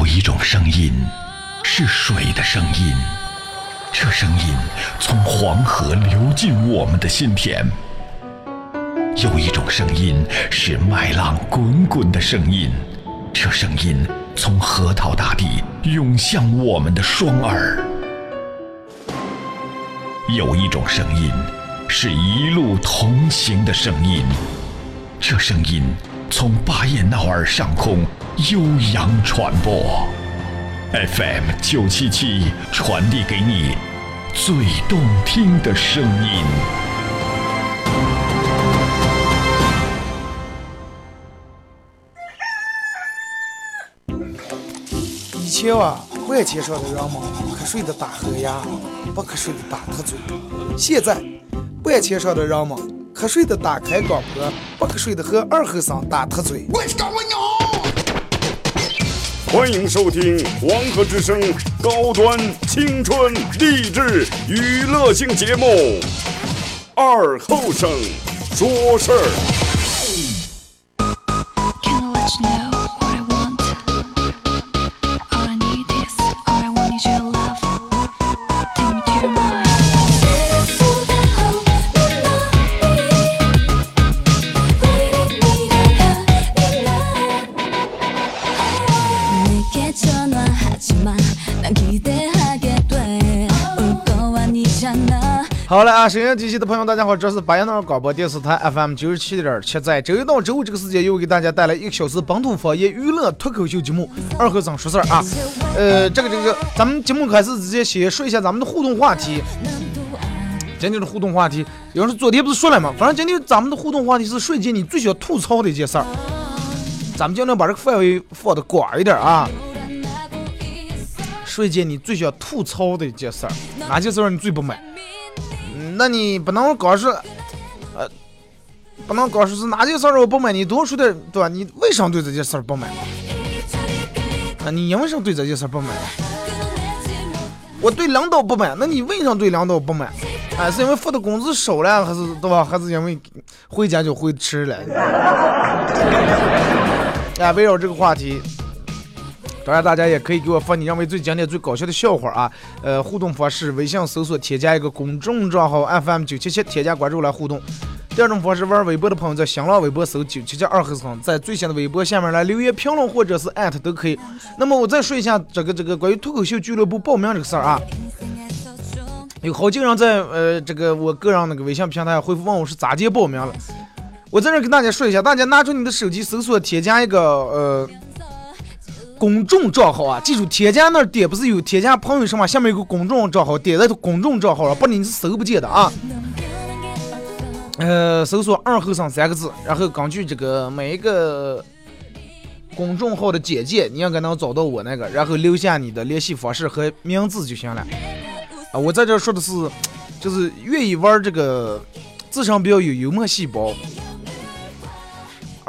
有一种声音，是水的声音，这声音从黄河流进我们的心田；有一种声音是麦浪滚滚的声音，这声音从河套大地涌向我们的双耳；有一种声音是一路同行的声音，这声音从巴彦淖尔上空。悠扬传播，FM 九七七传递给你最动听的声音。以前啊，万千上的人们瞌睡的打呵牙，不瞌睡的打瞌嘴。现在，万千上的人们瞌睡的打开广播，不瞌睡的和二后生打特嘴。欢迎收听黄河之声高端青春励志娱乐性节目《二后生说事儿》。好了啊，沈阳机器的朋友，大家好，这是巴彦淖尔广播电视台 FM 九十七点七，在周一到周五这个时间，又给大家带来一个小时本土方言娱乐脱口秀节目《二和尚说事儿》啊。呃，这个这个，咱们节目开始之前，先说一下咱们的互动话题。今天的互动话题，有人说昨天不是说了吗？反正今天咱们的互动话题是瞬间你最想吐槽的一件事儿。咱们尽量把这个范围放的广一点啊。瞬间你最想吐槽的一件事儿，哪件事儿你最不满？那你不能光说，呃，不能光说是哪件事儿我不满，你多说点，对吧？你为啥对这件事儿不满？啊，你因为啥对这件事儿不满？我对领导不满，那你为啥对领导不满？啊，是因为付的工资少了，还是对吧？还是因为回家就回迟了？啊，围绕这个话题。当然，大家也可以给我发你认为最经典、最搞笑的笑话啊！呃，互动方式：微信搜索添加一个公众账号 FM 九七七，添加关注来互动。第二种方式，玩微博的朋友在新浪微博搜九七七二和尚，在最新的微博下面来留言评论或者是艾特都可以。那么我再说一下这个这个关于脱口秀俱乐部报名这个事儿啊，有好几个人在呃这个我个人那个微信平台回复问我是咋接报名了。我在这跟大家说一下，大家拿出你的手机搜索添加一个呃。公众账号啊，记住添加那点不是有添加朋友什么，下面有个公众账号，点在公众账号上，不然你是搜不见的啊。呃，搜索“二后生”三个字，然后根据这个每一个公众号的简介，你应该能找到我那个，然后留下你的联系方式和名字就行了。啊，我在这说的是，就是愿意玩这个，自身比较有幽默细胞。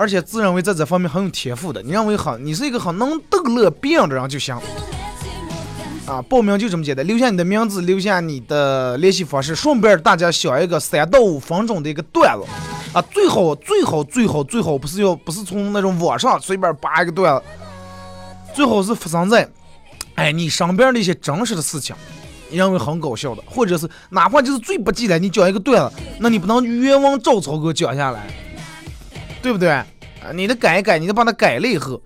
而且自认为在这方面很有天赋的，你认为很，你是一个很能逗乐别人的人就行。啊，报名就这么简单，留下你的名字，留下你的联系方式，顺便大家想一个三到五分钟的一个段子。啊，最好最好最好最好不是要不是从那种网上随便扒一个段子，最好是发生在，哎，你身边的一些真实的事情，你认为很搞笑的，或者是哪怕就是最不济的，你讲一个段子，那你不能原文照抄给我讲下来。对不对？啊，你得改一改，你得把它改了以后，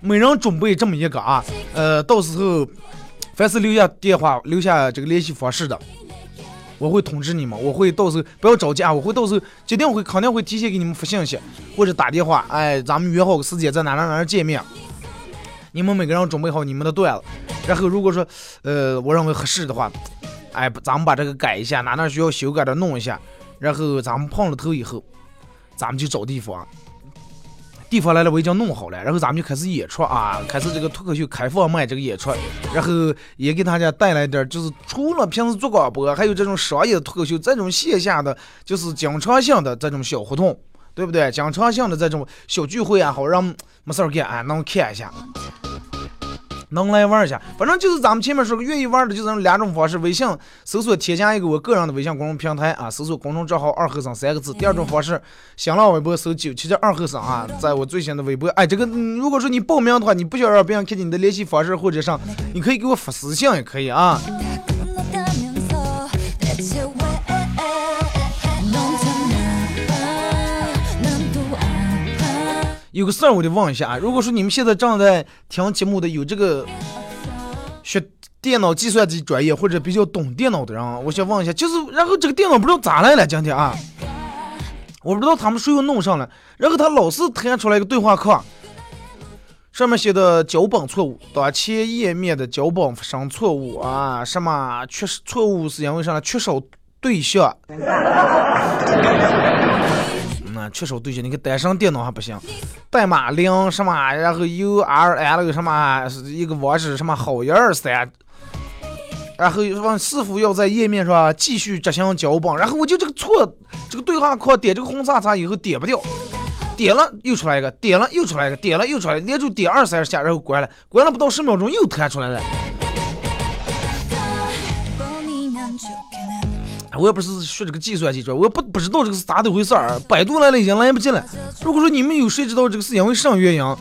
每人准备这么一个啊，呃，到时候凡是留下电话、留下这个联系方式的，我会通知你们，我会到时候不要着急啊，我会到时候一定会肯定会提前给你们发信息或者打电话，哎，咱们约好个时间在哪哪哪见面，你们每个人准备好你们的段子，然后如果说呃我认为合适的话，哎，咱们把这个改一下，哪哪需要修改的弄一下，然后咱们碰了头以后。咱们就找地方，地方来了我已经弄好了，然后咱们就开始演出啊，开始这个脱口秀开放麦这个演出，然后也给大家带来点，就是除了平时做广播，还有这种商业脱口秀，这种线下的就是经常性的这种小活动，对不对？经常性的这种小聚会啊，好让没事儿干啊，能看一下。能来玩一下，反正就是咱们前面说个愿意玩的，就是两种方式：微信搜索添加一个我个人的微信公众平台啊，搜索公众账号“二和尚”三个字；第二种方式，新浪微博搜九七七二和尚啊，在我最新的微博，哎，这个如果说你报名的话，你不想让别人看见你的联系方式或者上，你可以给我发私信也可以啊。有个事儿我得问一下啊，如果说你们现在正在听节目的有这个学电脑计算机专业或者比较懂电脑的人，我想问一下，就是然后这个电脑不知道咋来了，今天啊，我不知道他们谁又弄上了，然后他老是弹出来一个对话框，上面写的脚本错误，当前页面的脚本发生错误啊，什么缺失错误是因为啥？缺少对象。缺少对象，你个单身电脑还不行，代码零什么，然后 U R L 什么一个网址什么好一二三，然后问是否要在页面上继续执行脚本，然后我就这个错，这个对话框点这个红叉叉以后点不掉，点了又出来一个，点了又出来一个，点了又出来，连续点二三十下，然后关了，关了不到十秒钟又弹出来了。我也不是学这个计算机专业，我也不不知道这个是咋的回事儿。百度来了已经来不及了。如果说你们有谁知道这个是因为什么原因，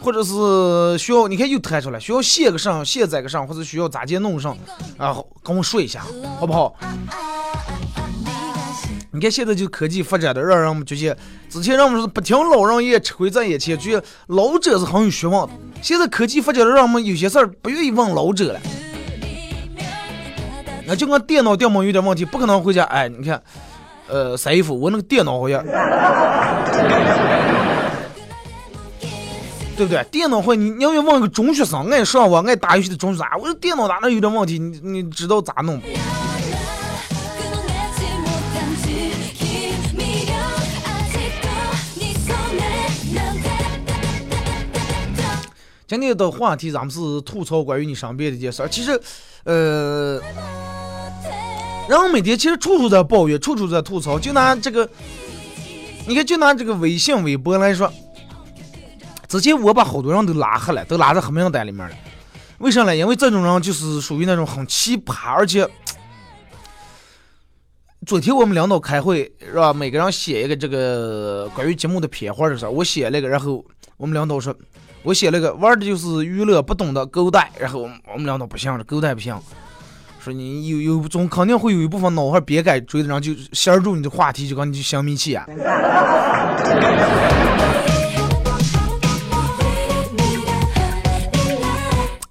或者是需要，你看又弹出来，需要卸个上，卸载个上，或者需要咋接弄上，啊，跟我说一下，好不好？你看现在就科技发展的，让人们觉得，之前让我们是不听老人言，吃亏在眼前，觉得老者是很有学问的。现在科技发展的，让我们有些事儿不愿意问老者了。那就跟电脑电门有点问题，不可能回家。哎，你看，呃，晒衣服，我那个电脑好像，对不对？电脑坏，你你要问个中学生爱上网爱打游戏的中学生，我说电脑哪能有点问题？你你知道咋弄不？今天的话题咱们是吐槽关于你身边的件事儿，其实，呃。然后每天其实处处在抱怨，处处在吐槽。就拿这个，你看，就拿这个微信、微博来说，之前我把好多人都拉黑了，都拉在黑名单里面了。为啥呢？因为这种人就是属于那种很奇葩，而且，昨天我们领导开会是吧？每个人写一个这个关于节目的片花的时候，我写了个，然后我们领导说，我写了个玩的就是娱乐，不懂得勾带。然后我们我们领导不行，勾带不行。说你有有总肯定会有一部分脑海别改追的人就衔住你的话题，就跟你就相迷气啊。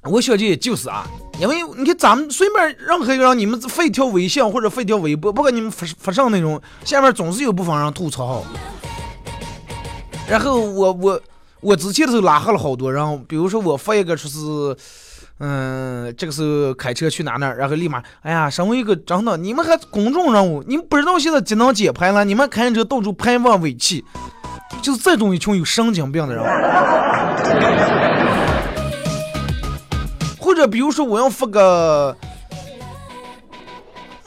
我小姐就是啊，因为你看咱们随便任何一个人，你们发一条微信或者发一条微博，不管你们发发上内容，下面总是有部分人吐槽。然后我我我之前的时候拉黑了好多人，比如说我发一个说是。嗯，这个时候开车去哪哪，然后立马，哎呀，身为一个真的，你们还公众人物，你们不知道现在节能减排了，你们开车到处排放尾气，就是这种一群有神经病的人。或者比如说我要发个。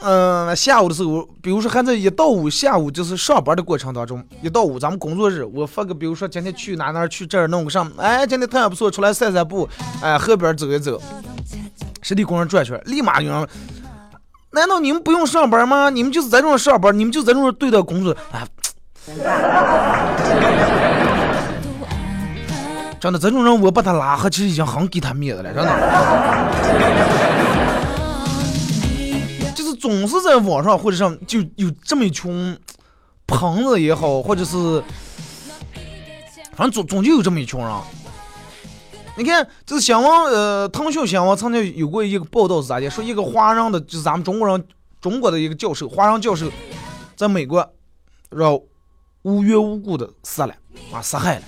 嗯，下午的时候，比如说还在一到五下午就是上班的过程当中，一到五咱们工作日，我发个，比如说今天去哪哪去这儿弄个什么，哎，今天太阳不错，出来散散步，哎，河边走一走，实地公园转圈，立马有人，难道你们不用上班吗？你们就是在这上班，你们就在这对待工作，哎，真的这种人我把他拉黑，其实已经很给他面子了，真的。总是在网上或者上就有这么一群喷子也好，或者是反正总总就有这么一群人。你看，这是新闻，呃，腾讯新闻曾经有过一个报道是咋的？说一个华人的，就是咱们中国人，中国的一个教授，华人教授，在美国，然后无缘无故的死了，啊，杀害了。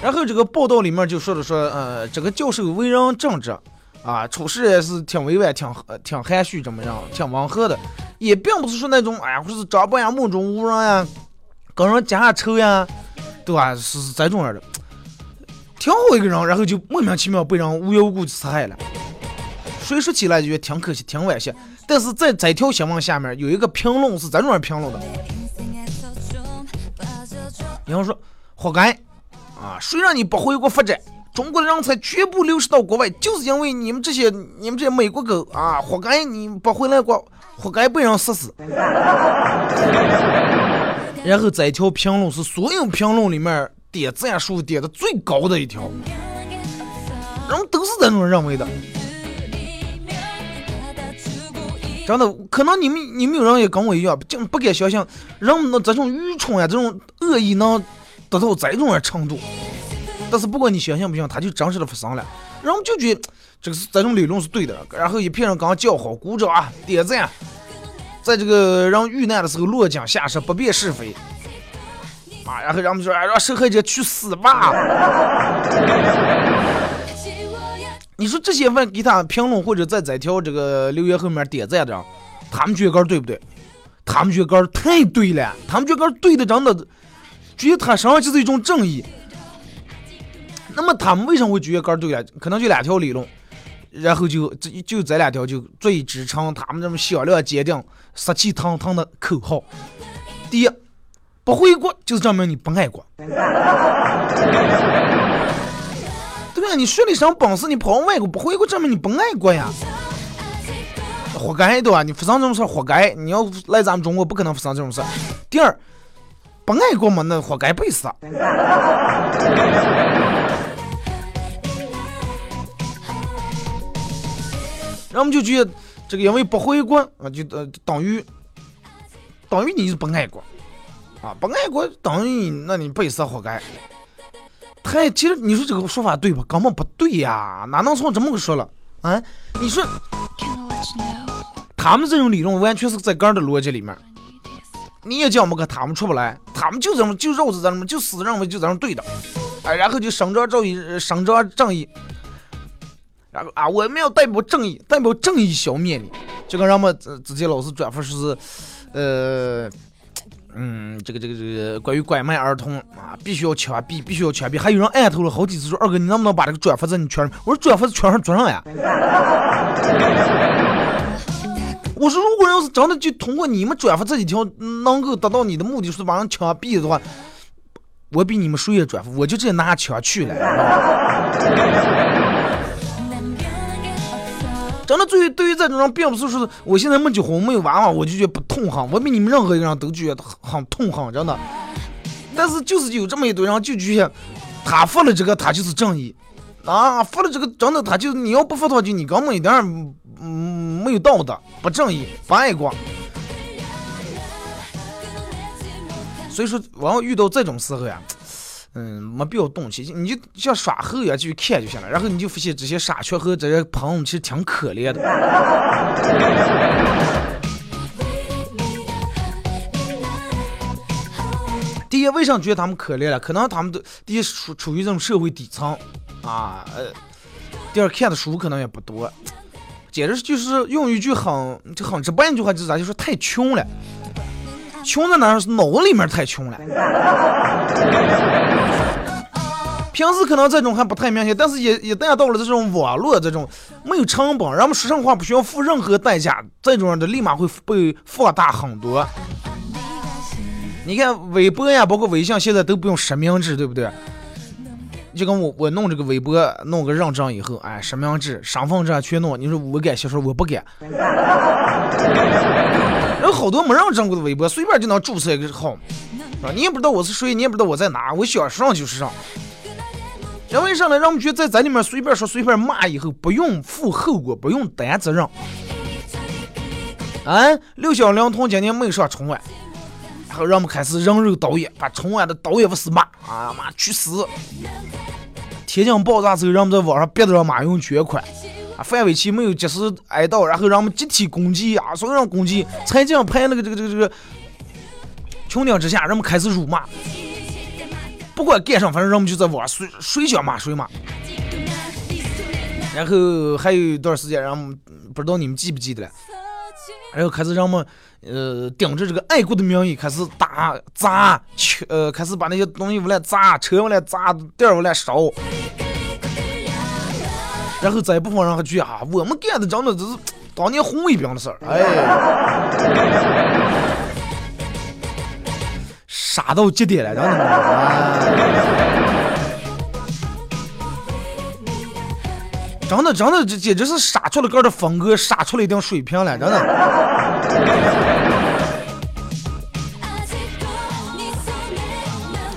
然后这个报道里面就说的说，呃，这个教授为人正直。啊，处事也是挺委婉、挺挺含蓄，怎么样，挺温和的，也并不是说那种，哎呀，或是长不呀、目中无人呀，跟人结下仇呀，对吧？是是这种样的，挺好一个人，然后就莫名其妙被人无缘无故就杀害了。所以说起来就挺可惜、挺惋惜。但是在这条新闻下面有一个评论是这种评论的，然后说活该啊，谁让你不回国发展？中国的人才全部流失到国外，就是因为你们这些你们这些美国狗啊，活该你不回来过，活该被人杀死。然后这一条评论是所有评论里面点赞数点的最高的一条，人们都是这种认为的。真的，可能你们你们有人也跟我一样，就不敢相信人们的这种愚蠢呀，这种恶意能达到这种程度。但是不管你相信不相信，他就真实的发生了。人们就觉得这个是这种理论是对的，然后一片人刚叫好、鼓掌啊、点赞，在这个人遇难的时候落井下石，不辨是非啊。然后人们说：“哎，让受害者去死吧！” 你说这些问给他评论或者在这条这个留言后面点赞的，他们觉得对不对？他们觉得太对了，他们觉得对的真的，觉得他身上就是一种正义。那么他们为什么会觉得对呀？可能就两条理论，然后就这就这两条就足以支撑他们这么响亮坚定、杀气腾腾的口号。第一，不回国就是证明你不爱国。对呀，你学历上本事，你跑外国不回国，证明你不爱国呀，活该对吧？你发生这种事活该。你要来咱们中国，不可能发生这种事第二，不爱国嘛，那活该被杀。然后我们就觉得，这个因为不回国啊，就呃等于等于你是不爱国啊，不爱国等于那你被杀活该。太，其实你说这个说法对吧？根本不对呀，哪能从这么个说了啊？你说，他们这种理论完全是在根儿的逻辑里面，你也讲不个他们出不来，他们就这么就肉是这么就死认为就这样对的，哎，然后就伸张正义，伸张正义，然后啊，我们要代表正义，代表正义消灭你，就跟人们之前老是转发说是，呃。嗯，这个这个这个关于拐卖儿童啊，必须要枪毙，必须要枪毙。还有人按头了好几次说：“二哥，你能不能把这个转发在你圈上？”我说：“转发在圈上做啥呀？”我说：“如果要是真的就通过你们转发这几条能够达到你的目的，是把人枪毙的话，我比你们谁也转发，我就直接拿枪去了。”真的，对于对于这种人，并不是说我现在没结婚没有娃娃，我就觉得不痛恨。我比你们任何一个人都觉得很痛恨，真的。但是就是有这么一堆人，就觉得他发了这个，他就是正义啊！发了这个，真的，他就你要不发他，就你根本一点嗯没有道德，不正义，不爱国。所以说，往往遇到这种时候呀。嗯，没必要动气，你就像耍猴一样去看就行了。然后你就发现这些傻缺和这些朋友其实挺可怜的。第一，为啥觉得他们可怜了？可能他们都第一处处于这种社会底层啊。呃，第二，看的书可能也不多，简直就是用一句很就很直白一句话，就是咋就说太穷了。穷在哪是脑子里面太穷了。平时可能这种还不太明显，但是也一旦到了这种网络这种没有成本，人们说上话不需要付任何代价，这种的立马会被放大很多。你看微博呀，包括微信，现在都不用实名制，对不对？就跟我我弄这个微博，弄个认证以后，哎，实名制、身份证全弄。你说我敢写说我不敢。有好多没认证过的微博，随便就能注册一个号，啊，你也不知道我是谁，你也不知道我在哪，我想上就是上。因为啥呢？让我们觉得在在里面随便说、随便骂以后，不用负后果，不用担责任。啊，六小龄童今年没上春晚，让我们开始人肉导演，把春晚的导演不是骂啊妈去死！天津爆炸之后，让我们在网上逼着让马云捐款。啊，范玮琪没有及时哀悼，然后让我们集体攻击啊，所有人攻击。才这样拍那个这个这个这个穹顶之下，人们开始辱骂，不管干啥，反正人们就在网上谁谁想骂谁骂。然后还有一段时间，让我们不知道你们记不记得了，然后开始让我们呃顶着这个爱国的名义开始打砸，呃开始把那些东西往来砸，车往来砸，店往来烧。然后这部分人还去啊，我们干的真的只是当年红卫兵的事儿，哎，傻到极点了，真的。真的真的这简直是杀出了个的风格，杀出了一定水平了，真的。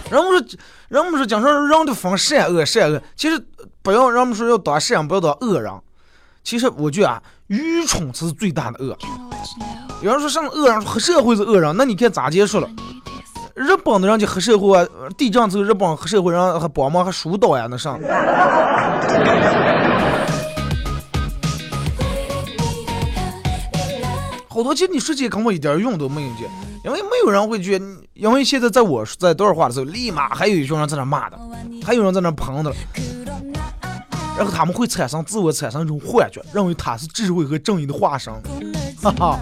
人们说，人们说，讲说人的分善恶，善恶，其实不要人们说要当善，不要当恶人。其实我觉得啊，愚蠢才是最大的恶。有人说什么恶人，黑社会是恶人，那你看咋结束了？日本的人家黑社会啊，地震之后日本黑社会人还帮忙还疏导呀，那上。好多其实你说这些根本一点用都没有的，因为没有人会觉，因为现在在我在多少话的时候，立马还有一群人在那骂的，还有人在那捧的，然后他们会产生自我产生一种幻觉，认为他是智慧和正义的化身，哈哈。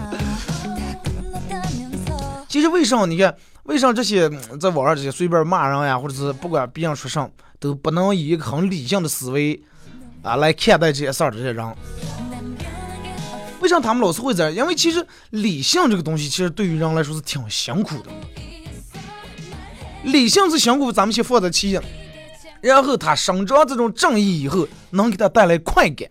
其实为什么你看，为什么这些在网上这些随便骂人呀，或者是不管别人说什么，都不能以一个很理性的思维啊来看待这些事儿，这些人？为啥他们老是会这样？因为其实理性这个东西，其实对于人来说是挺辛苦的。理性是辛苦，咱们先放在其一。然后他伸张这种正义以后，能给他带来快感。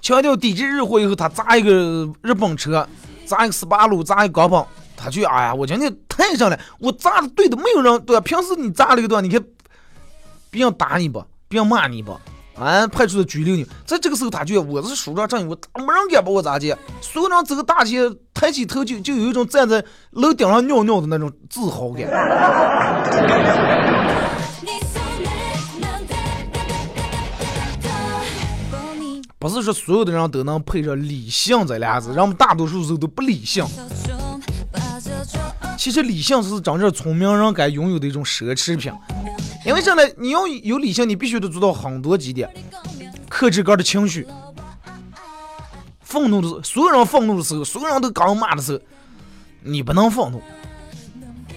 强调抵制日货以后，他砸一个日本车，砸一个斯巴鲁，砸一个高仿，他就哎呀，我今天太上了，我砸的对的，没有人对吧？平时你砸了一个段，你看。别人打你不，别骂你吧，啊，派出所拘留你。在这个时候，他觉得我是舒张正义，我没人敢把我咋地。所有人走个大街，抬起头就就有一种站在楼顶上尿尿的那种自豪感。不是说所有的人都能配着理性这俩字，人们大多数时候都不理性。其实理性是真正聪明人该拥有的一种奢侈品。因为真的，你要有理性，你必须得做到很多几点：克制个的情绪。愤怒的时候，所有人愤怒的时候，所有人都刚骂的时候，你不能愤怒。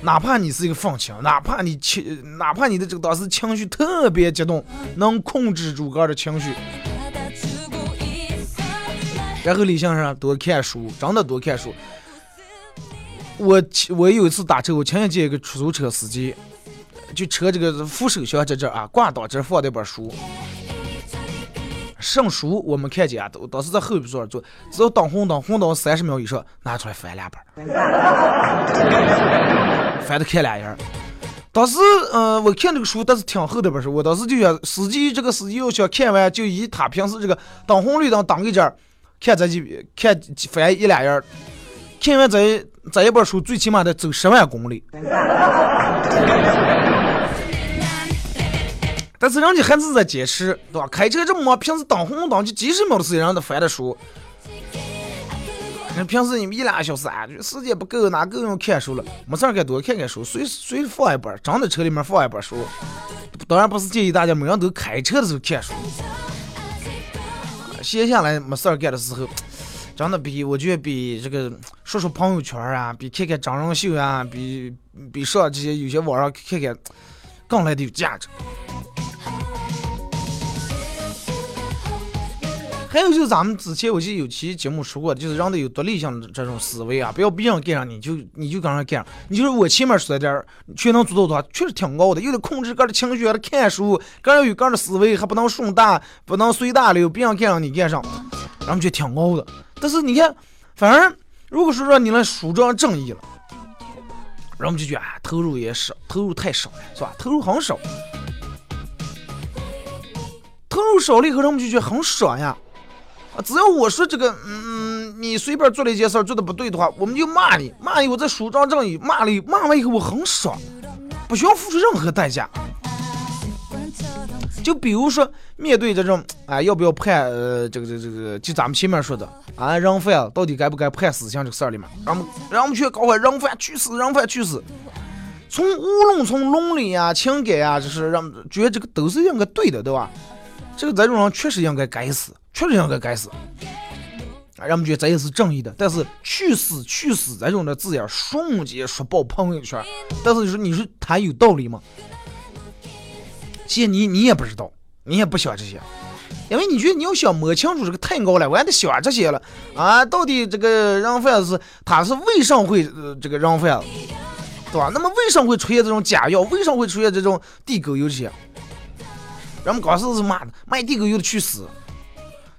哪怕你是一个愤青，哪怕你情，哪怕你的这个当时情绪特别激动，能控制住个的情绪。然后理性上多看书，真的多看书。我我有一次打车，我亲眼见一个出租车司机。就车这个扶手箱在这儿啊，挂档这放的本书，圣书我们看见啊，都当时在后座坐，只要等红灯，红灯三十秒以上拿出来翻两本，翻的看两页。当时嗯，我看这个书，但是挺厚的本书，我当时就想，司机这个司机要想看完，就以他平时这个等红绿灯等一阵看这几看翻一两页，看完这这一本书，最起码得走十万公里。但是人家还是在坚持，对吧？开车这么忙，平时等红灯就几十秒的时间，人都翻的书。那平时你们一两个小时啊，时间不够，哪够用看书了？没事儿，该多看看书，随随时放一本，真的车里面放一本书。当然不是建议大家每人都开车的时候看书。闲下来没事儿干的时候，真的比我觉得比这个说说朋友圈啊，比看看真人秀啊，比比上这些有些网上看看更来的有价值。还有就是咱们之前我记得有期节目说过，就是让他有独立性的这种思维啊，不要别人干上你就你就跟上干。你就是我前面说的点儿，全能做到的话，确实挺高的。又得控制个人情绪，还得看书，个要有个人的思维，还不能顺大，不能随大流，别人干上你干上，咱们就挺高的。但是你看，反而如果说让你来舒张正义了，人们就觉得啊，投入也少，投入太少了，是吧？投入很少，投入少了以后，人们就觉得很爽呀。只要我说这个，嗯，你随便做了一件事做的不对的话，我们就骂你，骂你，我再主张正义，骂了，骂完以后我很爽，不需要付出任何代价。就比如说面对这种，啊，要不要判？呃，这个这个这个，就咱们前面说的，啊，人犯到底该不该判死刑这个事儿里面，让我们让我们去搞坏人犯去死，人犯去死。从无论从伦理啊、情感啊，就是让觉得这个都是应该对的，对吧？这个这种人确实应该该死。确实应该该死，啊，让我们觉得这也是正义的。但是“去死”“去死”这种的字眼，瞬间刷爆朋友圈。但是你说，你说他有道理吗？其实你你也不知道，你也不想这些，因为你觉得你要想摸清楚这个太高了，我还得想这些了啊！到底这个人贩是他是为什么会这个人贩子？对吧？那么为什么会出现这种假药？为什么会出现这种地沟油这些？人们刚开始是骂的，卖地沟油的去死。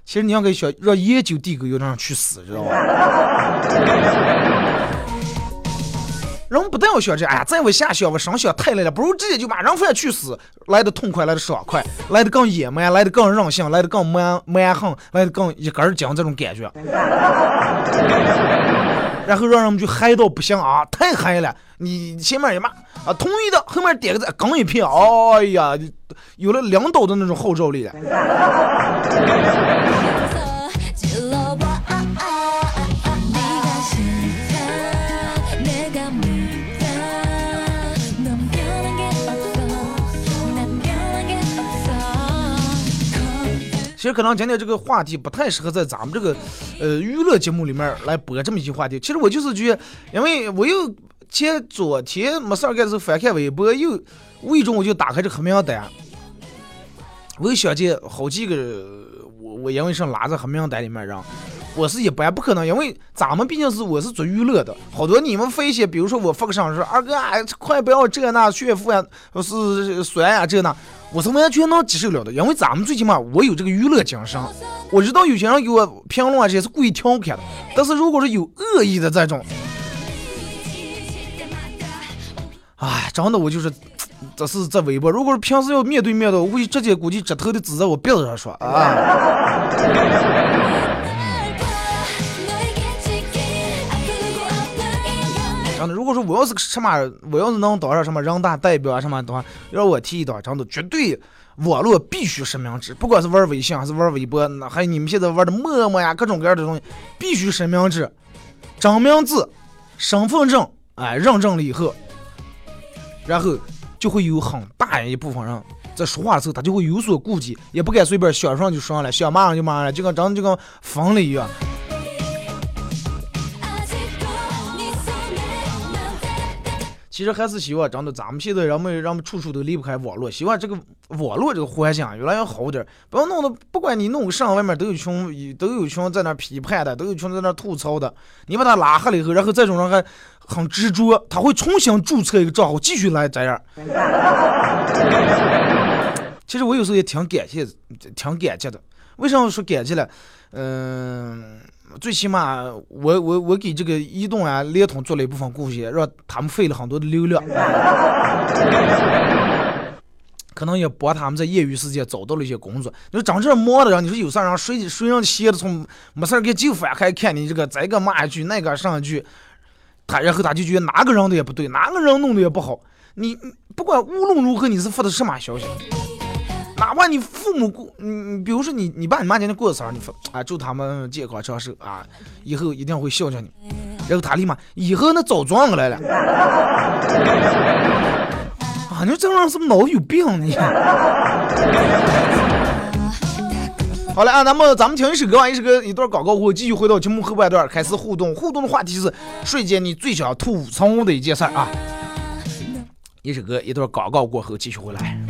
其实你要给小让研究地沟油的人去死，知道吧？人不但要想这，哎呀，再我下想我上想太累了，不如直接就把人贩去死，来的痛快，来的爽快，来的更野蛮，来的更任性，来的更蛮蛮横，来的更一根筋这种感觉。然后让人们就嗨到不行啊，太嗨了！你前面一骂啊，同意的，后面点个赞，刚一片，哎呀，有了两刀的那种号召力了。其实可能今天这个话题不太适合在咱们这个，呃，娱乐节目里面来播这么一些话题。其实我就是觉得，因为我又前昨天没事儿干的时候翻看微博，又无意中我就打开这黑名单，我又想见好几个我我因为是拉在黑名单里面人。我是一般不可能，因为咱们毕竟是我是做娱乐的，好多你们发一些，比如说我发个上说二哥啊，快不要这那炫富呀，是酸呀这那，我是完全能接受了的，因为咱们最起码我有这个娱乐精神。我知道有些人给我评论啊这些是故意调侃的，但是如果是有恶意的这种，哎，真的我就是，这是在微博，如果是平时要面对面的，我会直接估计直头的指着我鼻子上说啊。真的，如果说我要是什么，我要是能当上什么人大代表啊什么的话，让我提一道，真的绝对网络必须实名制，不管是玩微信还是玩微博，那还有你们现在玩的陌陌呀，各种各样的东西，必须实名制，真名字、身份证，哎，认证了以后，然后就会有很大一部分人在说话的时候，他就会有所顾忌，也不敢随便想上就上了，想骂上就骂了，就跟真就跟疯了一样。其实还是希望，真的，咱们现在人们人们处处都离不开网络，希望这个网络这个环境越来越好点，不要弄得，不管你弄个啥，外面都有群，都有群在那批判的，都有群在那吐槽的，你把他拉黑了以后，然后这种人还很执着，他会重新注册一个账号，继续来这样。其实我有时候也挺感谢，挺感激的。为什么说感激了？嗯。最起码，我我我给这个移动啊、联通做了一部分贡献，让他们费了很多的流量，可能也帮他们在业余时间找到了一些工作。你说长这忙的人，你说有啥人谁谁让闲的从没事给就翻开看你这个这个骂一句那个上一句，他然后他就觉得哪个人的也不对，哪个人弄的也不好。你不管无论如何，你是发的什么消息？哪怕你父母过，嗯比如说你你爸你妈今天过生日，你说啊祝他们健康长寿啊，以后一定会孝敬你。然后他立马以后那早撞过来了。啊，你说这种人是不是脑有病？你。好了啊，那么咱们听一首歌，一首歌一段广告后，继续回到节目后半段开始互动。互动的话题是瞬间你最想吐槽的一件事儿啊。一首歌一段广告过后继续回来。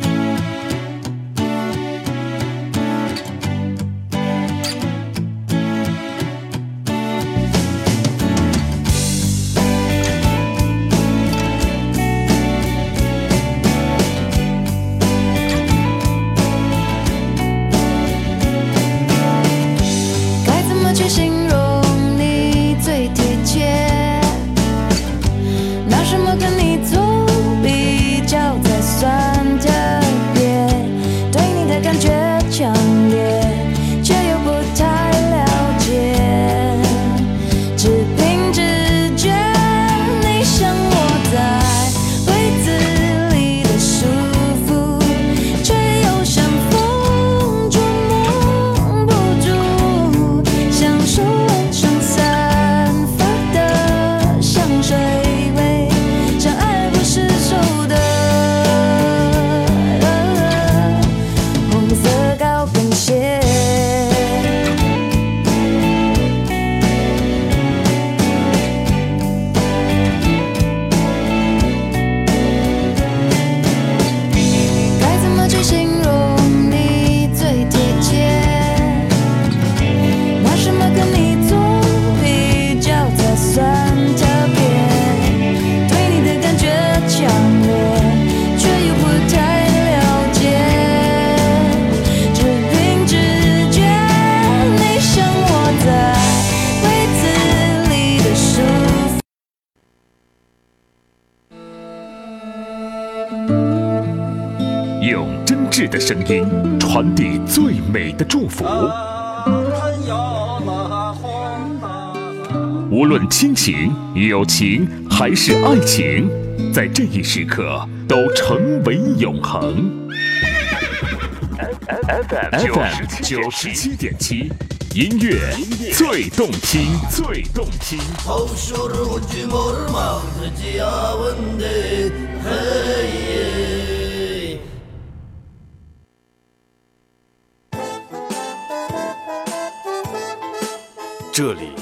情还是爱情，在这一时刻都成为永恒。FM 九十七点七，音乐最动听，最动听。这里到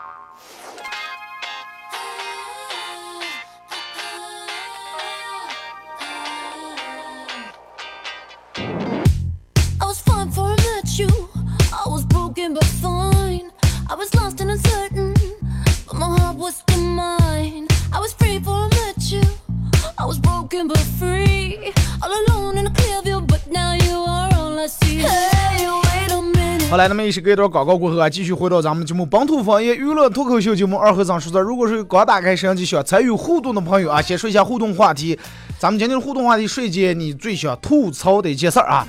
好来，那么一时给一段广告过后啊，继续回到咱们节目《本土方言娱乐脱口秀》节目二和尚说事儿。如果是刚打开摄像机想参与互动的朋友啊，先说一下互动话题。咱们今天的互动话题，说一件你最想吐槽的一件事儿啊。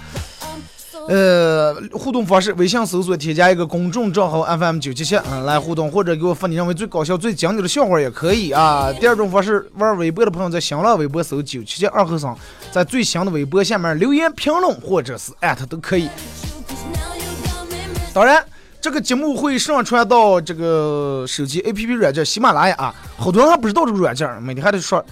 呃，互动方式：微信搜索添加一个公众账号 FM 九七七，嗯，来互动，或者给我发你认为最搞笑、最经典的笑话也可以啊。第二种方式，玩微博的朋友在新浪微博搜九七七二和尚，在最新的微博下面留言评论或者是艾特都可以。当然，这个节目会上传到这个手机 APP 软件喜马拉雅啊，好多人还不知道这个软件，每天还得说，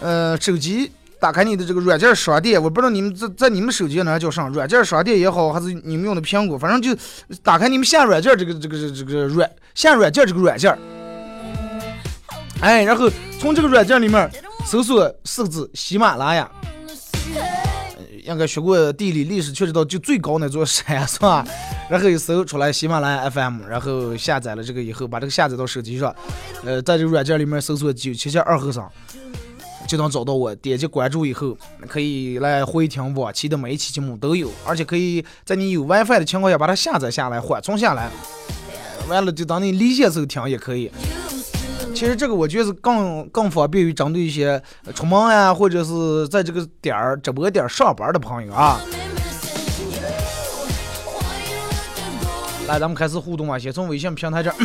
呃，手机打开你的这个软件商店，我不知道你们在在你们手机上叫啥软件商店也好，还是你们用的苹果，反正就打开你们下软件这个这个这个软下软件这个软件，哎，然后从这个软件里面搜索四个字喜马拉雅。应该学过地理历史，却知道就最高那座山是吧？然后一搜出来喜马拉雅 FM，然后下载了这个以后，把这个下载到手机上，呃，在这个软件里面搜索九七七二和尚，就能找到我。点击关注以后，可以来回听往期的每一期节目都有，而且可以在你有 WiFi 的情况下把它下载下来，缓存下来。完了就当你离线时候听也可以。其实这个我觉得是更更方便于针对一些出门呀，或者是在这个点儿直播点儿上班的朋友啊。来，咱们开始互动啊！先从微信平台这儿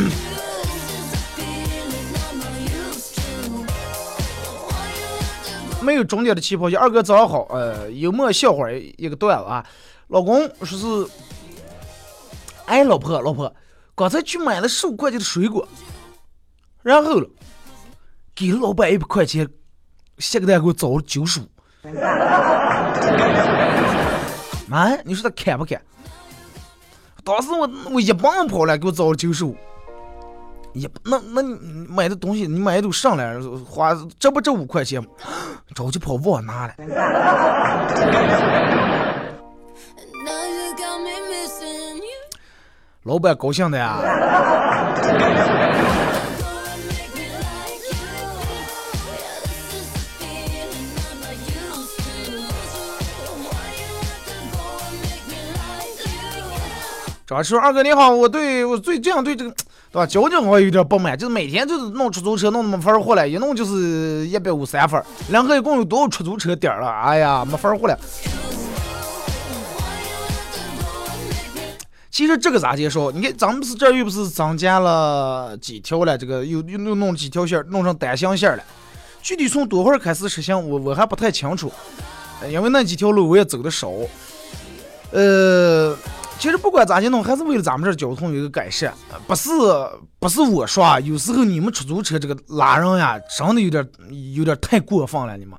没有终点的起跑线。二哥早上好，呃，幽默笑话一个段子啊。老公说是，哎，老婆，老婆，刚才去买了十五块钱的水果，然后，给了老板一百块钱，下个单给我找了九十五。妈，你说他看不看？当时我我一蹦跑了，给我找了九十五。也那那你买的东西，你买的都上来，花这不这五块钱，着急跑忘拿了，老板高兴的呀。张师傅，二哥你好，我对我最这样对这个。对吧？交警我有点不满，就是每天就是弄出租车弄的没法儿活了，一弄就是一百五三分儿，两个一共有多少出租车点儿了？哎呀，没法儿活了。其实这个咋介绍？你看咱们是这又不是增加了几条了，这个又又又弄几条线儿，弄成单行线儿了。具体从多会儿开始实行，我我还不太清楚，因为那几条路我也走的少。呃，其实不管咋地弄，还是为了咱们这交通有一个改善，不是不是我说啊，有时候你们出租车这个拉人呀，真的有点有点太过分了，你们。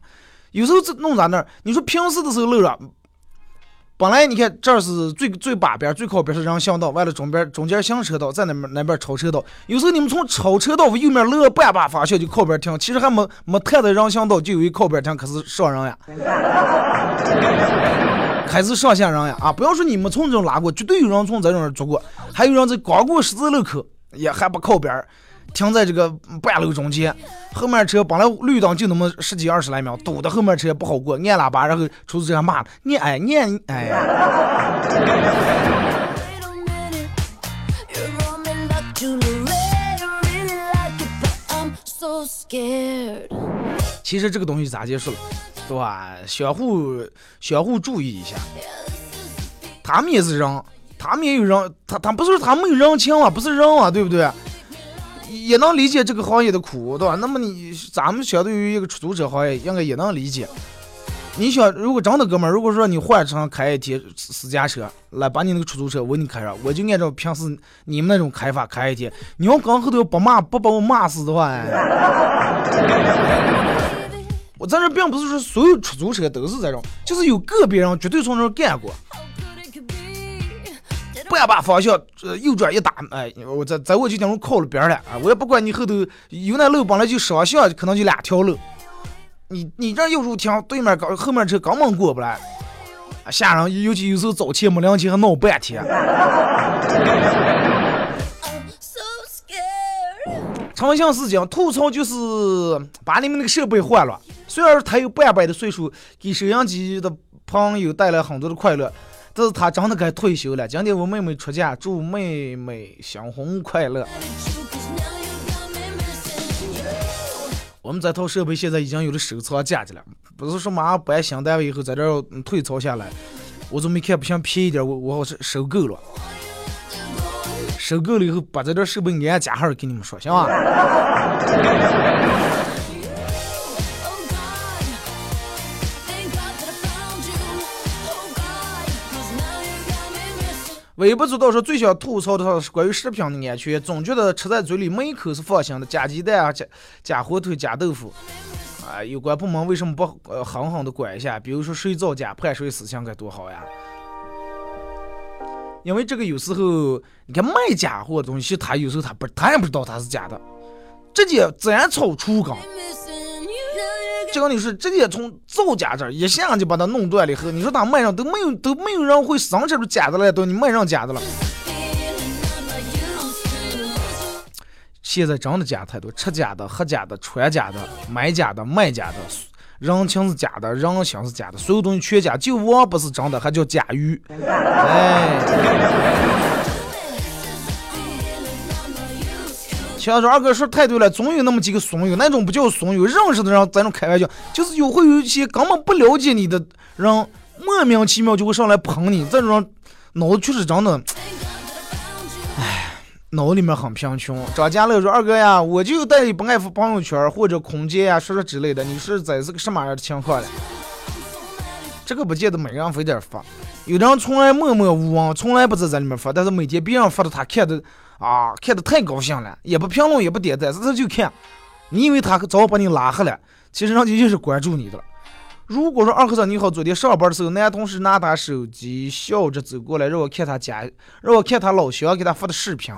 有时候这弄咱那儿，你说平时的时候路上，本来你看这儿是最最把边最靠边是人行道，完了中边中间行车道，在那边那边超车道，有时候你们从超车道右面路半把方向就靠边停，其实还没没太在人行道就有一靠边停，可是上人呀。开始上线人呀啊！不要说你们从这种拉过，绝对有人从这种人捉过，还有人在刚过十字路口也还不靠边，停在这个半路中间，后面车本来绿灯就那么十几二十来秒，堵的后面车也不好过，按喇叭，然后出租车骂你哎你哎哎。其实这个东西咋结束了，对吧？相互相互注意一下，他们也是人，他们也有人，他他不是他没有人情啊，不是人啊，对不对？也能理解这个行业的苦，对吧？那么你咱们相对于一个出租车行业，应该也能理解。你想，如果真的哥们儿，如果说你换成开一天私私家车来把你那个出租车我给你开上，我就按照平时你们那种开法开一天。你要刚后头不骂不把我骂死的话，哎。我在这并不是说所有出租车都是这种，就是有个别人绝对从这儿干过半把方向，呃，右转一打，哎，我在在我就等于靠了边了啊！我也不管你后头有那路本来就双向，可能就两条路，你你这右入停，对面刚后面车根本过不来，啊，吓人！尤其有时候早起没两天还闹半天。Scared. 长相思讲吐槽就是把你们那个设备换了，虽然他有半百的岁数，给收音机的朋友带来很多的快乐，但是他真的该退休了。今天我妹妹出嫁，祝妹妹新婚快乐。我们这套设备现在已经有了收藏价值了，不是说马上搬新单位以后在这儿嗯退槽下来，我怎么没看不想便宜点，我我好是收购了，收购了以后把这点设备按加号给你们说，行吧？Oh God. Thank God that I found you. Oh God. Cause now you got me missing. 微博知道说最想吐槽的是关于食品的安全，总觉得吃在嘴里每一口是放心的，假鸡蛋啊，假假火腿，假豆腐。啊，有关部门为什么不呃狠狠的管一下？比如说谁造假判谁死刑该多好呀！因为这个有时候你看卖假货东西，他有时候他不他也不知道他是假的，直接斩草除根。Missing you. Now you 这个你是直接从造假这儿一下就把它弄断了以后，你说他卖上都没有都没有人会生产出假的来，都你卖上假的了。现在真的假太多，吃假的、喝假的、穿假的、买假的、卖假的，人情是假的，人心是假的，所有东西全假，就我不是真的，还叫假鱼。哎，强说二哥说太对了，总有那么几个怂友，那种不叫怂友，认识的人咱种开玩笑，就是有会有一些根本不了解你的人，莫名其妙就会上来捧你，这种人脑子确实真的。脑里面很贫穷。张家乐说：“二哥呀，我就带你不爱发朋友圈或者空间呀，说说之类的，你说这是个什么样的情况了？这个不见得每个人非得发，有的人从来默默无闻，从来不在这里面发，但是每天别人发的他看的啊，看的太高兴了，也不评论也不点赞，他就看。你以为他早把你拉黑了，其实人家就是关注你的了。如果说二和尚你好，昨天上班的时候，男同事拿他手机笑着走过来，让我看他家，让我看他老乡给他发的视频。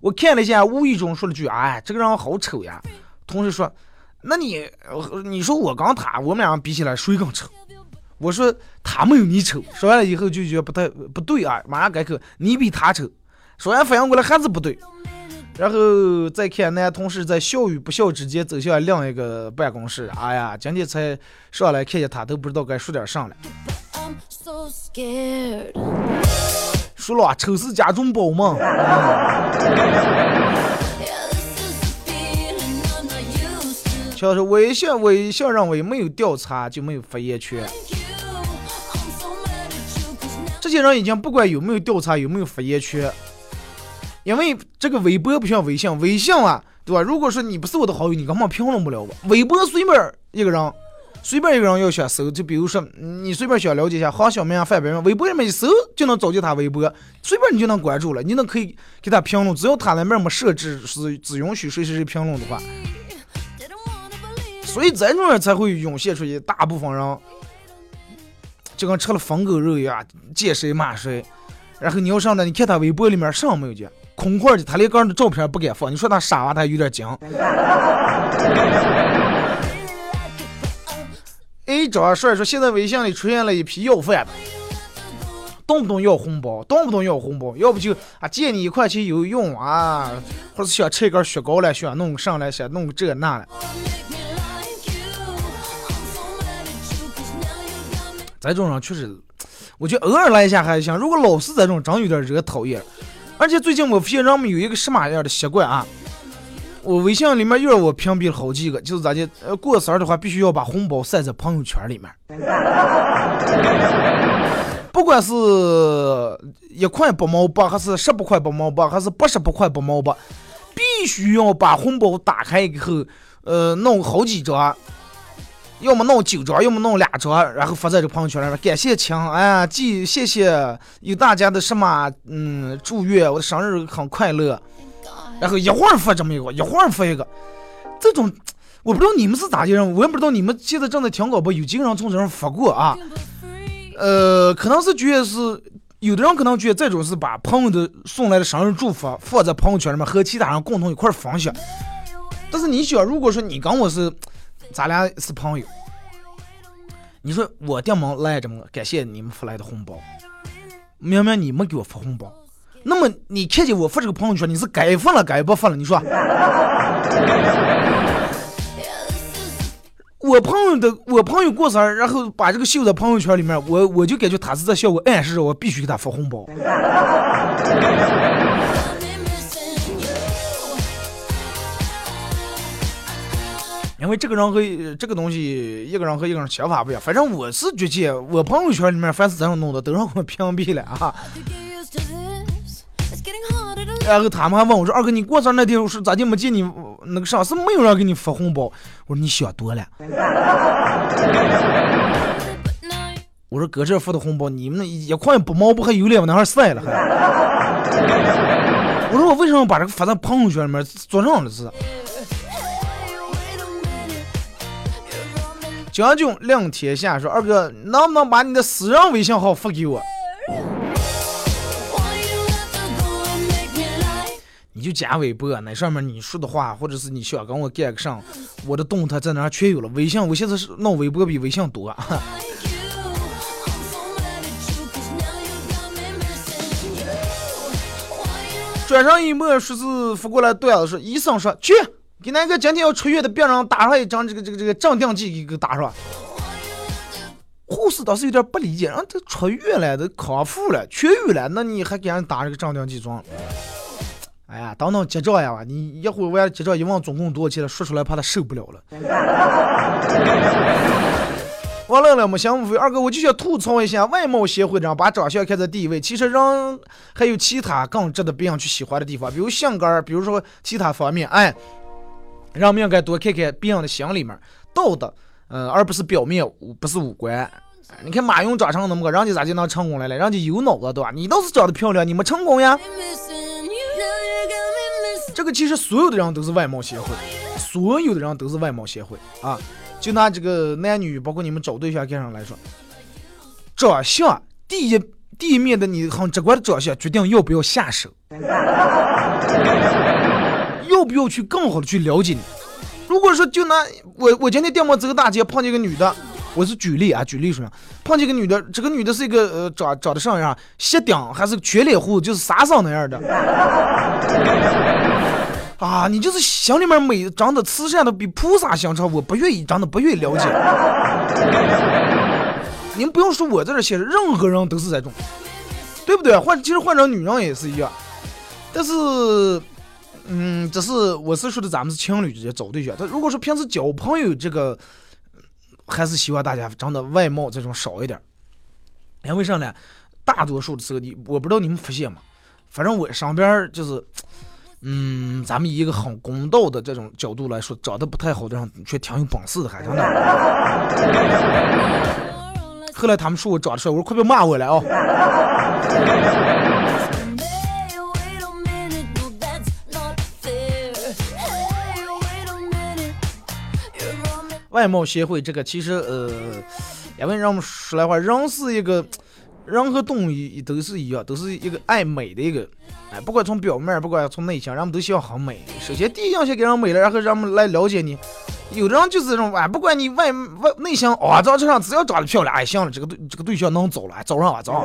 我看了一下，无意中说了句：“哎，这个人好丑呀。”同事说：“那你，你说我跟他，我们俩比起来谁更丑？”我说：“他没有你丑。”说完了以后就觉得不太不对啊，马上改口：“你比他丑。”说完反应过来还是不对，然后再看男同事在笑与不笑之间走向另一个办公室。哎呀，今天才上来看见他，都不知道该说点啥了。输了，丑事家中宝嘛。我一：“微信微信认为没有调查就没有发言权。这些人已经不管有没有调查，有没有发言权，因为这个微博不像微信，微信啊，对吧？如果说你不是我的好友，你根本评论不了我。微博随便一个人，随便一个人要想搜，就比如说你随便想了解一下黄晓明啊、范冰冰，微博里面一搜就能找见他微博，随便你就能关注了，你能可以给他评论，只要他那边没设置是只允许谁谁谁评论的话，所以这种人才会涌现出一大部分人，就跟吃了疯狗肉一样，见谁骂谁。然后你要上来，你看他微博里面啥没有见，空块的，他连个人的照片不敢放。你说他傻娃，他有点精。A 张帅说，现在微信里出现了一批要饭的，动不动要红包，动不动要红包，要不就啊借你一块钱有用啊，或者是想吃一根雪糕了，想弄上来，想弄这那了。这种人确实，我觉得偶尔来一下还行。如果老是这种，真有点惹讨厌。而且最近我发现人们有一个什么样的习惯啊？我微信里面又让我屏蔽了好几个，就是咋的？呃，过生日的话，必须要把红包晒在朋友圈里面。不管是一块八毛八，还是十八块八毛八，还是八十八块八毛八，必须要把红包打开以后，呃，弄好几张。要么弄九张，要么弄两张，然后发在这朋友圈里面。感谢亲，哎呀，既谢谢有大家的什么，嗯，祝愿我的生日很快乐。然后一会儿发这么一个，一会儿发一个，这种我不知道你们是咋的人，我也不知道你们现在正在听广播，有几个人从这上发过啊？呃，可能是觉得是有的人可能觉得这种是把朋友的送来的生日祝福放在朋友圈里面和其他人共同一块分享。但是你想，如果说你跟我是。咱俩是朋友，你说我电门来着么？感谢你们发来的红包，明明你没给我发红包，那么你看见我发这个朋友圈，你是该发了该不发了？你说，我朋友的我朋友过生日，然后把这个秀在朋友圈里面，我我就感觉他是在向我，暗示着我必须给他发红包。因为这个人和这个东西，一个人和一个人想法不一样。反正我是觉得，我朋友圈里面凡是这样弄的，都让我 屏蔽了啊。然后他们还问我说：“二哥，你过生日那天我说咋就没见你那个啥？是没有人给你发红包？”我说：“你想多了。”我说：“搁这发的红包，你们那一块不毛不还有脸往那儿晒了还？” 我说：“我为什么把这个发到朋友圈里面做这样的事？”将军亮天下说：“二哥，能不能把你的私人微信号发给我？你就加微博，那上面你说的话，或者是你想跟我干个啥，我的动态在那全有了。微信，我现在是弄微博比微信多。转上一墨说是发过来段子说，医生说去。”给那个今天要出院的病人打上一张这个这个这个镇定剂，给给打上。护士倒是有点不理解，人都出院了，都康复了，痊愈了，那你还给人打这个镇定剂装？哎呀，等等结账呀！你一会儿我结账一问总共多少钱了，说出来怕他受不了了。完了了，没想二哥，我就想吐槽一下外貌协会的人把长相看在第一位，其实人还有其他更值得别人去喜欢的地方，比如性格，比如说其他方面，哎。人们应该多看看别人的心里面道德，嗯，而不是表面，不是五官。你看马云长成那么个，人家咋就能成功来了？人家有脑子，对吧？你倒是长得漂亮，你没成功呀。这个其实所有的人都是外貌协会，所有的人都是外貌协会啊。就拿这个男女，包括你们找对象干上来说，长相第一第一面的你很直观的长相，决定要不要下手。要不要去更好的去了解你？如果说就拿我我今天电摩走个大街碰见个女的，我是举例啊，举例说，碰见个女的，这个女的是一个呃长长得什么样？斜顶还是全脸胡，就是傻桑那样的啊？你就是心里面美，长得慈善的比菩萨相差，我不愿意，长得不愿意了解。您不用说我在这写，任何人都是这种，对不对？换其实换成女人也是一样，但是。嗯，这是我是说的，咱们是情侣之间找对象。他如果说平时交朋友，这个还是希望大家长得外貌这种少一点。因为啥呢？大多数的时候，你我不知道你们发现吗？反正我上边就是，嗯，咱们以一个很公道的这种角度来说，长得不太好的人却挺有本事的，还真的。后来他们说我长得帅，我说快别骂我了啊！外貌协会这个其实呃，因为让我们说来话，人是一个，人和动物都是一样，都是一个爱美的一个，哎，不管从表面，不管从内心，人们都希望很美。首先第一样先给人美了，然后让我们来了解你，有的人就是这种，哎，不管你外外内向啊，长这上只要长得漂亮，哎，行了，这个对这个对象能走了，哎走上吧，走。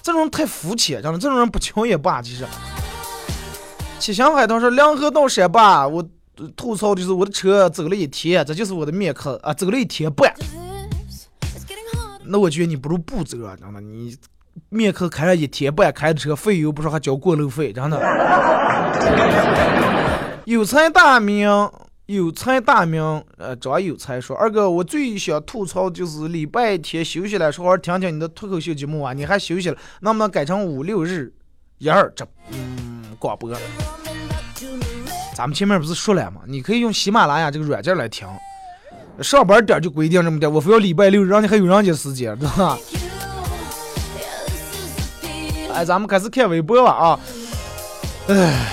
这种人太肤浅，真的，这种人不穷也罢。其实，七星海涛说两河到山坝，我吐槽的是我的车走了一天，这就是我的面壳啊，走了一天半。那我觉得你不如不走啊，真的，你面壳开了一天半，开的车费油不说还交过路费，真的。有才大名，有才大名，呃，张有才说，二哥，我最想吐槽就是礼拜天休息了，说好听听你的脱口秀节目啊，你还休息了，能不能改成五六日一二这嗯广播？咱们前面不是说了吗？你可以用喜马拉雅这个软件来听。上班点就规定这么点，我非要礼拜六，让你还有人家时间，对吧？哎，咱们开始看微博吧啊！哎，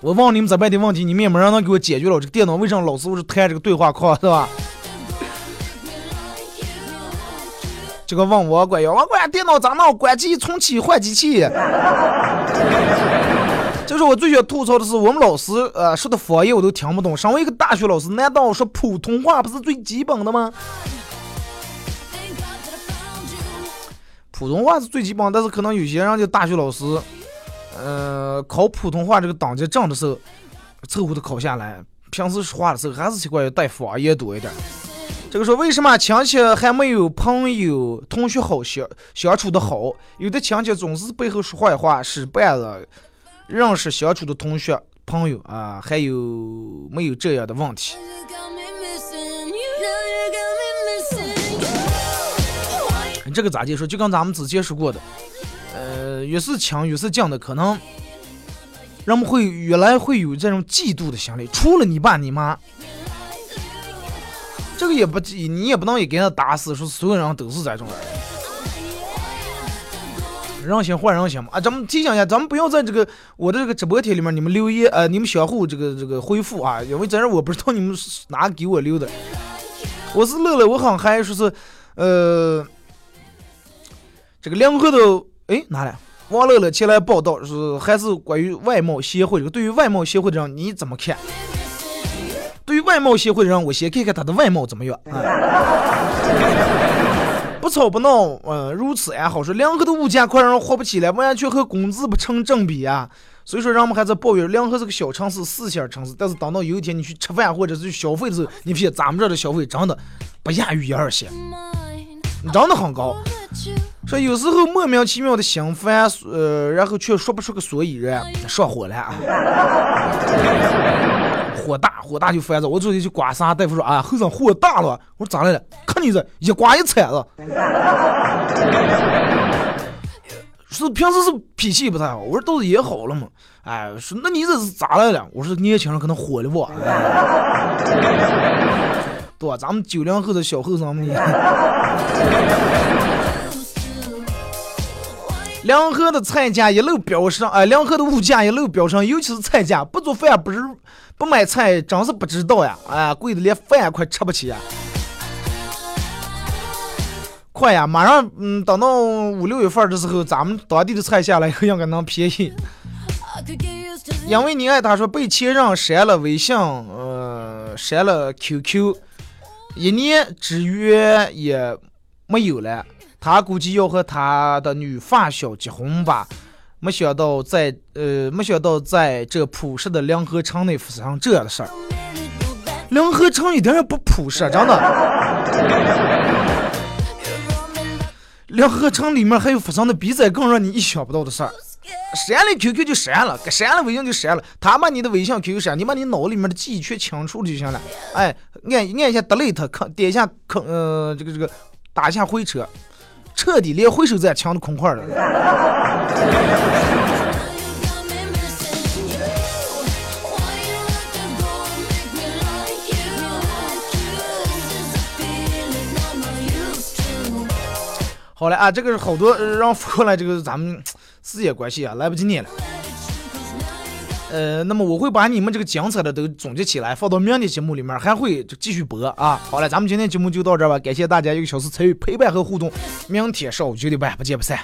我问你们这半天问题，你们也没人能给我解决了。这个电脑为什么老是是弹这个对话框，是吧？这个问我管要我管电脑咋弄？关机重启换机器。就是我最想吐槽的是，我们老师呃说的方言我都听不懂。身为一个大学老师，难道说普通话不是最基本的吗？普通话是最基本，但是可能有些人家大学老师，呃，考普通话这个等级证的时候，凑合的考下来，平时说话的时候还是习惯于带方言多一点。这个说为什么亲戚还没有朋友、同学好相相处的好？有的亲戚总是背后说坏话，使绊了认识相处的同学、朋友啊，还有没有这样的问题？这个咋解说？就跟咱们之前说过的，呃，越是强越是近的，可能人们会越来会有这种嫉妒的心理。除了你爸你妈，这个也不你也不能也给他打死，说所有人都是这种人。人心换人心嘛啊！咱们提醒一下，咱们不要在这个我的这个直播贴里面，你们留言呃，你们相互这个这个回复啊，因为这我不知道你们是哪给我留的。我是乐乐，我很嗨，说是呃。这个两河头，哎，哪来？王乐乐前来报道，是还是关于外贸协会这个。对于外贸协会的人，你怎么看？对于外贸协会的人，我先看看他的外貌怎么样。啊、不吵不闹，呃，如此安好。说两河的物价快让人活不起来，完全和工资不成正比啊。所以说，人们还在抱怨两河是个小城市、四线城市，但是等到有一天你去吃饭或者是去消费的时候，你发现咱们这的消费真的不亚于一二线.真的很高。说有时候莫名其妙的心烦，呃，然后却说不出个所以然，上火了啊！火大，火大就烦躁。我昨天去刮痧，大夫说啊，后生火大了。我说咋来了？看你这一刮一铲子。说平时是脾气不太好，我说都是也好了嘛。哎，说那你这是咋来了？我说年轻人可能火的旺。对吧？咱们九零后的小后生们。两河的菜价一路飙升，哎，两河的物价一路飙升，尤其是菜价，不做饭不是不买菜，真是不知道呀！哎，贵的连饭快吃不起呀！快呀，马上，嗯，等到五六月份的时候，咱们当地的菜下来以后 应该能便宜。因为你爱他说被前任删了微信，呃，删了 QQ，一年之约也没有了。他估计要和他的女发小结婚吧，没想到在呃，没想到在这朴实的梁河城内发生这样的事儿。梁河城一点也不朴实，真的。梁河城里面还有发生的比这更让你意想不到的事儿。删了 QQ 就删了，该删了微信就删了。他把你的微信 QQ 删，你把你脑里面的记忆全清除了就行了。哎，按按一下 delete，看点一下坑，呃，这个这个打一下回车，彻底连回收站抢的空块了。好了啊，这个是好多让发过来，这个咱们时间关系啊，来不及念了。呃，那么我会把你们这个精彩的都总结起来，放到明天节目里面，还会继续播啊。好了，咱们今天节目就到这吧，感谢大家一个小时参与陪伴和互动，明天上午九点半不见不散。